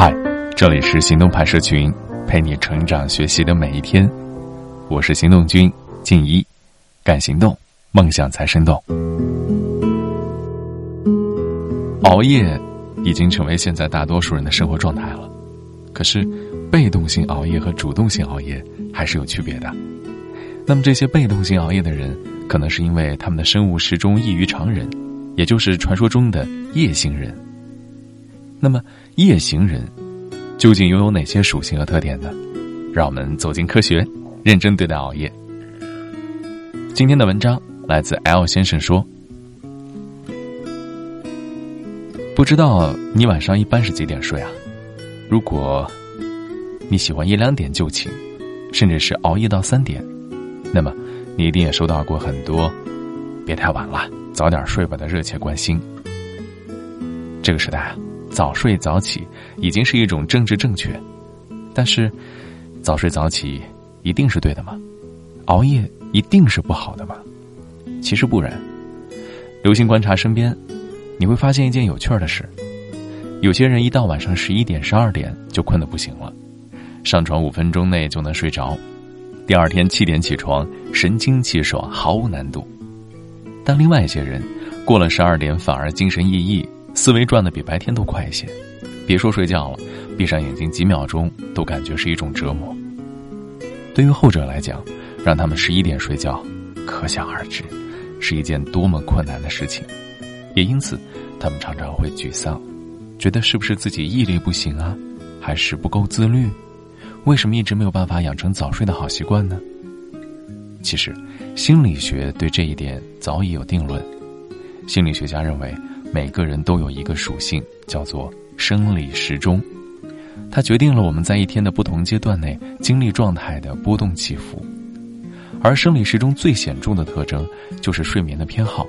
嗨，这里是行动派社群，陪你成长学习的每一天。我是行动君静一，敢行动，梦想才生动。熬夜已经成为现在大多数人的生活状态了，可是被动性熬夜和主动性熬夜还是有区别的。那么这些被动性熬夜的人，可能是因为他们的生物时钟异于常人，也就是传说中的夜行人。那么，夜行人究竟拥有哪些属性和特点呢？让我们走进科学，认真对待熬夜。今天的文章来自 L 先生说：“不知道你晚上一般是几点睡啊？如果你喜欢一两点就寝，甚至是熬夜到三点，那么你一定也收到过很多‘别太晚了，早点睡吧’的热切关心。这个时代啊。”早睡早起已经是一种政治正确，但是，早睡早起一定是对的吗？熬夜一定是不好的吗？其实不然。留心观察身边，你会发现一件有趣儿的事：有些人一到晚上十一点、十二点就困得不行了，上床五分钟内就能睡着，第二天七点起床，神清气爽，毫无难度。但另外一些人，过了十二点反而精神奕奕。思维转的比白天都快一些，别说睡觉了，闭上眼睛几秒钟都感觉是一种折磨。对于后者来讲，让他们十一点睡觉，可想而知，是一件多么困难的事情。也因此，他们常常会沮丧，觉得是不是自己毅力不行啊，还是不够自律？为什么一直没有办法养成早睡的好习惯呢？其实，心理学对这一点早已有定论。心理学家认为。每个人都有一个属性，叫做生理时钟，它决定了我们在一天的不同阶段内精力状态的波动起伏。而生理时钟最显著的特征就是睡眠的偏好。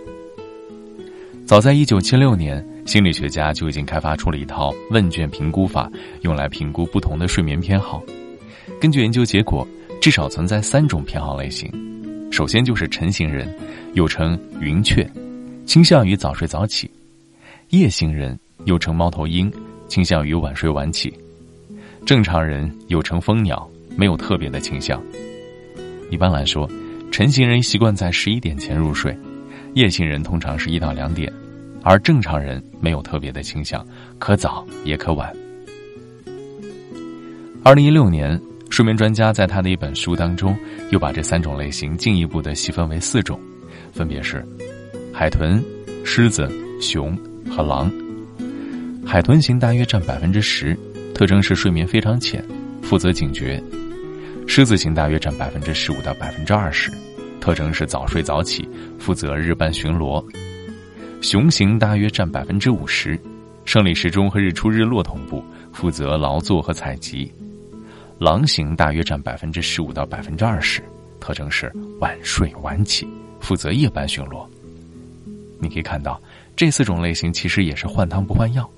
早在一九七六年，心理学家就已经开发出了一套问卷评估法，用来评估不同的睡眠偏好。根据研究结果，至少存在三种偏好类型。首先就是晨型人，又称云雀，倾向于早睡早起。夜行人又称猫头鹰，倾向于晚睡晚起；正常人又称蜂鸟，没有特别的倾向。一般来说，晨行人习惯在十一点前入睡，夜行人通常是一到两点，而正常人没有特别的倾向，可早也可晚。二零一六年，睡眠专家在他的一本书当中，又把这三种类型进一步的细分为四种，分别是海豚、狮子、熊。和狼，海豚型大约占百分之十，特征是睡眠非常浅，负责警觉；狮子型大约占百分之十五到百分之二十，特征是早睡早起，负责日班巡逻；熊型大约占百分之五十，生理时钟和日出日落同步，负责劳作和采集；狼型大约占百分之十五到百分之二十，特征是晚睡晚起，负责夜班巡逻。你可以看到。这四种类型其实也是换汤不换药，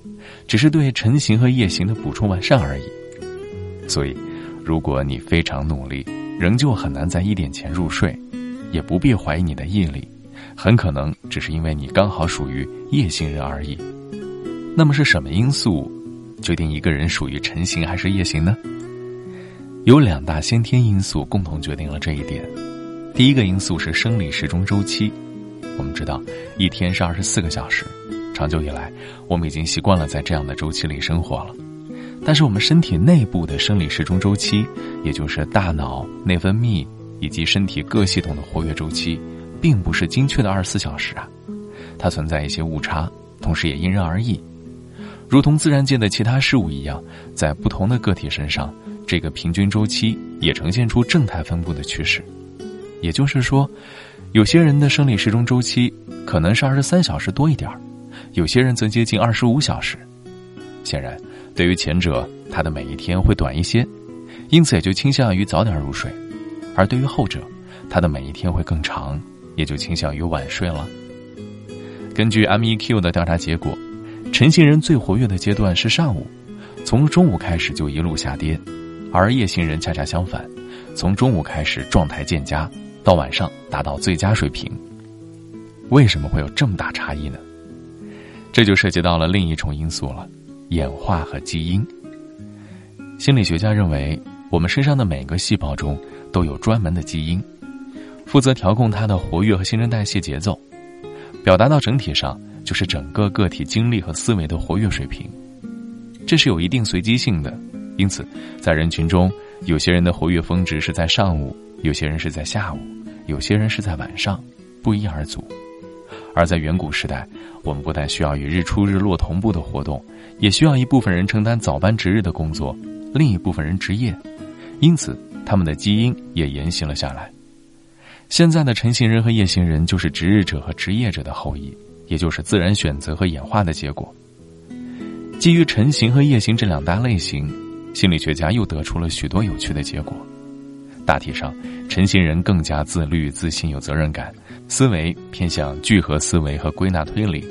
只是对晨行和夜行的补充完善而已。所以，如果你非常努力，仍旧很难在一点前入睡，也不必怀疑你的毅力，很可能只是因为你刚好属于夜行人而已。那么是什么因素决定一个人属于晨行还是夜行呢？有两大先天因素共同决定了这一点。第一个因素是生理时钟周期。我们知道，一天是二十四个小时，长久以来，我们已经习惯了在这样的周期里生活了。但是，我们身体内部的生理时钟周期，也就是大脑内分泌以及身体各系统的活跃周期，并不是精确的二十四小时啊，它存在一些误差，同时也因人而异。如同自然界的其他事物一样，在不同的个体身上，这个平均周期也呈现出正态分布的趋势。也就是说。有些人的生理时钟周期可能是二十三小时多一点儿，有些人则接近二十五小时。显然，对于前者，他的每一天会短一些，因此也就倾向于早点入睡；而对于后者，他的每一天会更长，也就倾向于晚睡了。根据 MEQ 的调查结果，晨型人最活跃的阶段是上午，从中午开始就一路下跌；而夜行人恰恰相反，从中午开始状态渐佳。到晚上达到最佳水平，为什么会有这么大差异呢？这就涉及到了另一重因素了，演化和基因。心理学家认为，我们身上的每个细胞中都有专门的基因，负责调控它的活跃和新陈代谢节奏。表达到整体上，就是整个个体精力和思维的活跃水平。这是有一定随机性的，因此，在人群中，有些人的活跃峰值是在上午，有些人是在下午，有些人是在晚上，不一而足。而在远古时代，我们不但需要与日出日落同步的活动，也需要一部分人承担早班值日的工作。另一部分人值夜，因此他们的基因也沿袭了下来。现在的晨行人和夜行人就是值日者和职业者的后裔，也就是自然选择和演化的结果。基于晨行和夜行这两大类型，心理学家又得出了许多有趣的结果。大体上，晨型人更加自律、自信、有责任感，思维偏向聚合思维和归纳推理。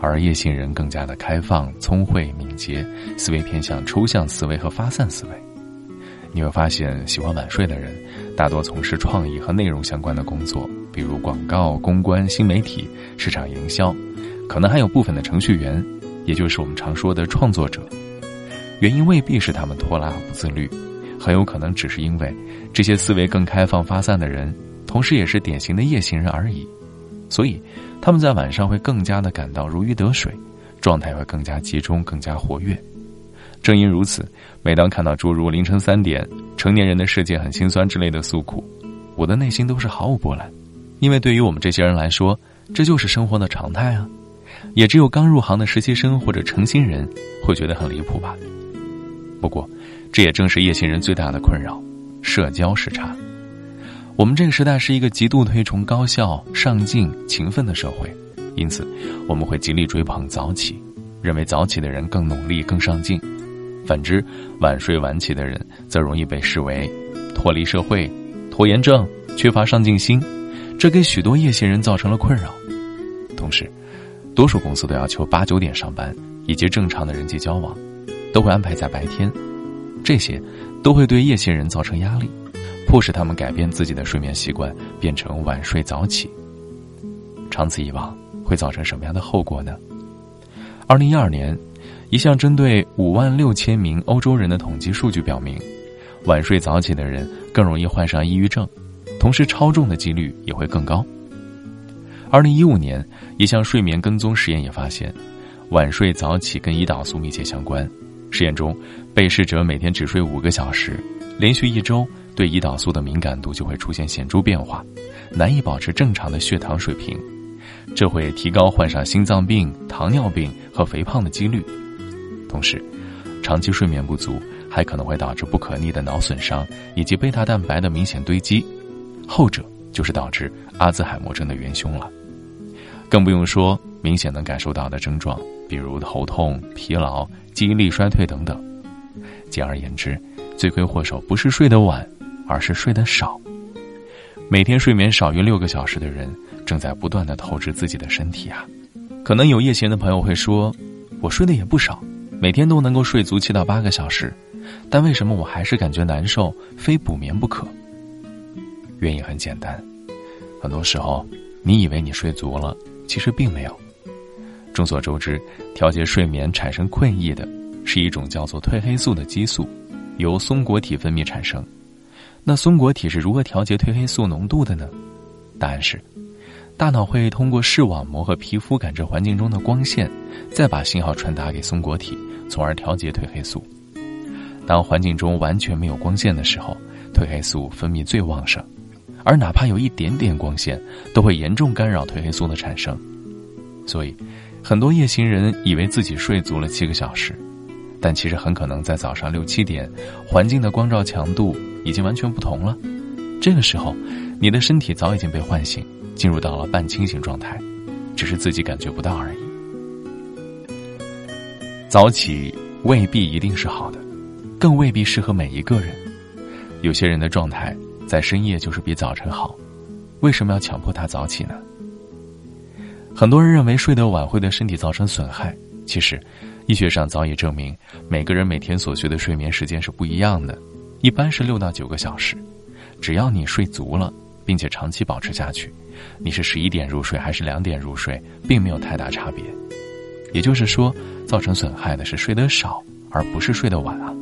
而夜行人更加的开放、聪慧、敏捷，思维偏向抽象思维和发散思维。你会发现，喜欢晚睡的人，大多从事创意和内容相关的工作，比如广告、公关、新媒体、市场营销，可能还有部分的程序员，也就是我们常说的创作者。原因未必是他们拖拉不自律，很有可能只是因为这些思维更开放、发散的人，同时也是典型的夜行人而已。所以。他们在晚上会更加的感到如鱼得水，状态会更加集中、更加活跃。正因如此，每当看到诸如凌晨三点、成年人的世界很心酸之类的诉苦，我的内心都是毫无波澜，因为对于我们这些人来说，这就是生活的常态啊。也只有刚入行的实习生或者成新人会觉得很离谱吧。不过，这也正是夜行人最大的困扰——社交时差。我们这个时代是一个极度推崇高效、上进、勤奋的社会，因此我们会极力追捧早起，认为早起的人更努力、更上进。反之，晚睡晚起的人则容易被视为脱离社会、拖延症、缺乏上进心，这给许多夜行人造成了困扰。同时，多数公司都要求八九点上班，以及正常的人际交往都会安排在白天，这些都会对夜行人造成压力。迫使他们改变自己的睡眠习惯，变成晚睡早起。长此以往，会造成什么样的后果呢？二零一二年，一项针对五万六千名欧洲人的统计数据表明，晚睡早起的人更容易患上抑郁症，同时超重的几率也会更高。二零一五年，一项睡眠跟踪实验也发现，晚睡早起跟胰岛素密切相关。实验中，被试者每天只睡五个小时，连续一周。对胰岛素的敏感度就会出现显著变化，难以保持正常的血糖水平，这会提高患上心脏病、糖尿病和肥胖的几率。同时，长期睡眠不足还可能会导致不可逆的脑损伤以及贝塔蛋白的明显堆积，后者就是导致阿兹海默症的元凶了。更不用说明显能感受到的症状，比如头痛、疲劳、记忆力衰退等等。简而言之，罪魁祸首不是睡得晚。而是睡得少。每天睡眠少于六个小时的人，正在不断的透支自己的身体啊。可能有夜行的朋友会说：“我睡得也不少，每天都能够睡足七到八个小时，但为什么我还是感觉难受，非补眠不可？”原因很简单，很多时候你以为你睡足了，其实并没有。众所周知，调节睡眠产生困意的是一种叫做褪黑素的激素，由松果体分泌产生。那松果体是如何调节褪黑素浓度的呢？答案是，大脑会通过视网膜和皮肤感知环境中的光线，再把信号传达给松果体，从而调节褪黑素。当环境中完全没有光线的时候，褪黑素分泌最旺盛，而哪怕有一点点光线，都会严重干扰褪黑素的产生。所以，很多夜行人以为自己睡足了七个小时。但其实很可能在早上六七点，环境的光照强度已经完全不同了。这个时候，你的身体早已经被唤醒，进入到了半清醒状态，只是自己感觉不到而已。早起未必一定是好的，更未必适合每一个人。有些人的状态在深夜就是比早晨好，为什么要强迫他早起呢？很多人认为睡得晚会对身体造成损害，其实。医学上早已证明，每个人每天所需的睡眠时间是不一样的，一般是六到九个小时。只要你睡足了，并且长期保持下去，你是十一点入睡还是两点入睡，并没有太大差别。也就是说，造成损害的是睡得少，而不是睡得晚啊。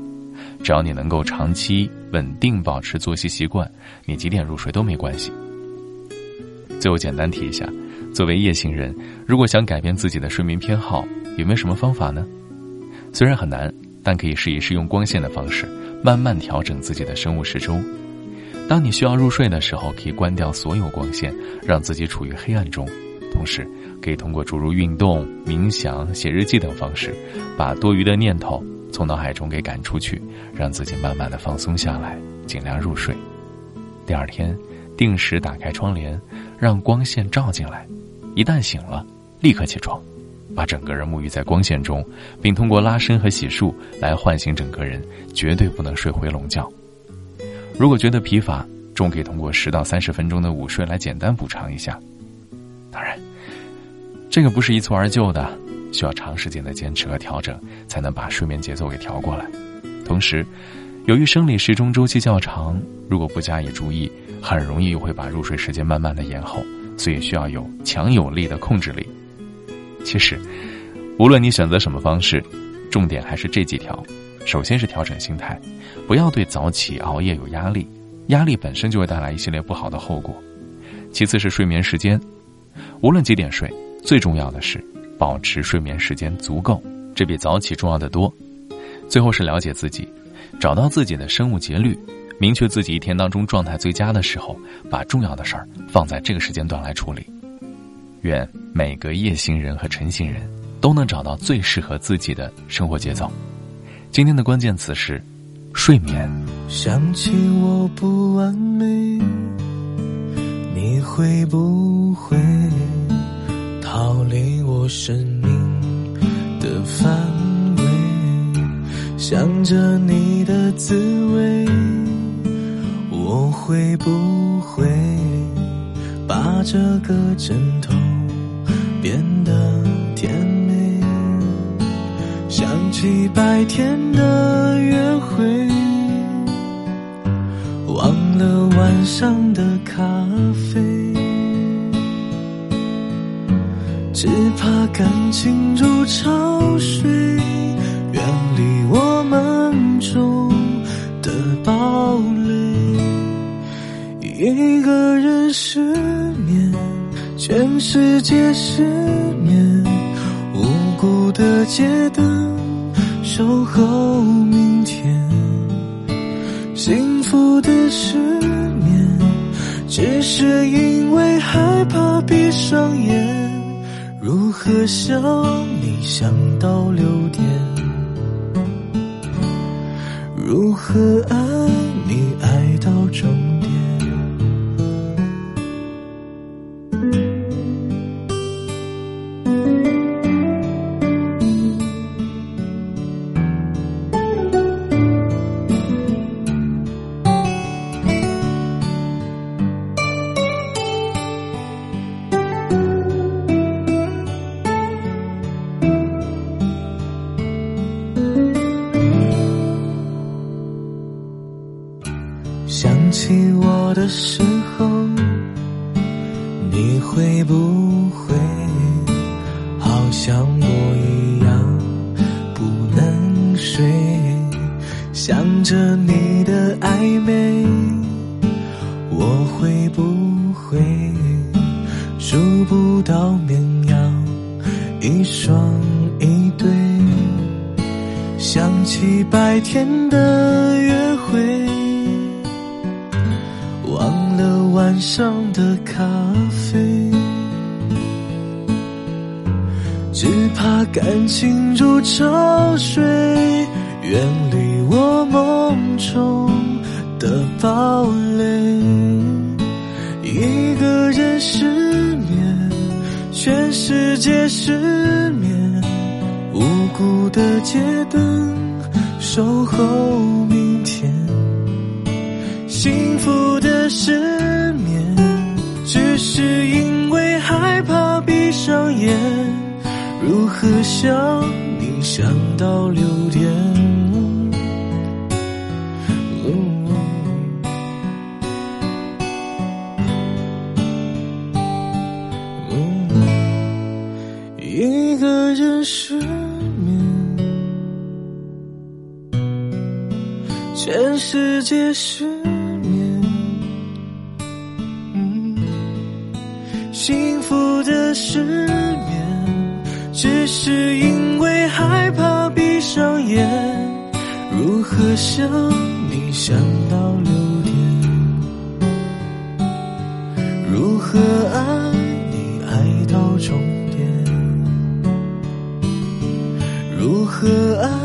只要你能够长期稳定保持作息习惯，你几点入睡都没关系。最后简单提一下，作为夜行人，如果想改变自己的睡眠偏好，有没有什么方法呢？虽然很难，但可以试一试用光线的方式，慢慢调整自己的生物时钟。当你需要入睡的时候，可以关掉所有光线，让自己处于黑暗中。同时，可以通过诸如运动、冥想、写日记等方式，把多余的念头从脑海中给赶出去，让自己慢慢的放松下来，尽量入睡。第二天，定时打开窗帘，让光线照进来。一旦醒了，立刻起床，把整个人沐浴在光线中，并通过拉伸和洗漱来唤醒整个人，绝对不能睡回笼觉。如果觉得疲乏，中可以通过十到三十分钟的午睡来简单补偿一下。当然，这个不是一蹴而就的，需要长时间的坚持和调整，才能把睡眠节奏给调过来。同时，由于生理时钟周期较长，如果不加以注意，很容易又会把入睡时间慢慢的延后，所以需要有强有力的控制力。其实，无论你选择什么方式，重点还是这几条：首先是调整心态，不要对早起熬夜有压力，压力本身就会带来一系列不好的后果；其次是睡眠时间。无论几点睡，最重要的是保持睡眠时间足够，这比早起重要的多。最后是了解自己，找到自己的生物节律，明确自己一天当中状态最佳的时候，把重要的事儿放在这个时间段来处理。愿每个夜行人和晨行人都能找到最适合自己的生活节奏。今天的关键词是睡眠。想起我不完美，你会不会？逃离我生命的范围，想着你的滋味，会不会把这个枕头变得甜美？想起白天的约会，忘了晚上的咖啡。只怕感情如潮水，远离我们一个人失眠，全世界失眠，无辜的街灯守候明天。幸福的失眠，只是因为害怕闭上眼。如何想你想到六点？如何爱你爱到终的堡垒。一个人失眠，全世界失眠，无辜的街灯守候明天，幸福的失眠。只是因为害怕闭上眼，如何想你想到六点？人失眠，全世界失眠。幸福的失眠，只是因为害怕闭上眼。如何想你想到六点？如何爱和？爱？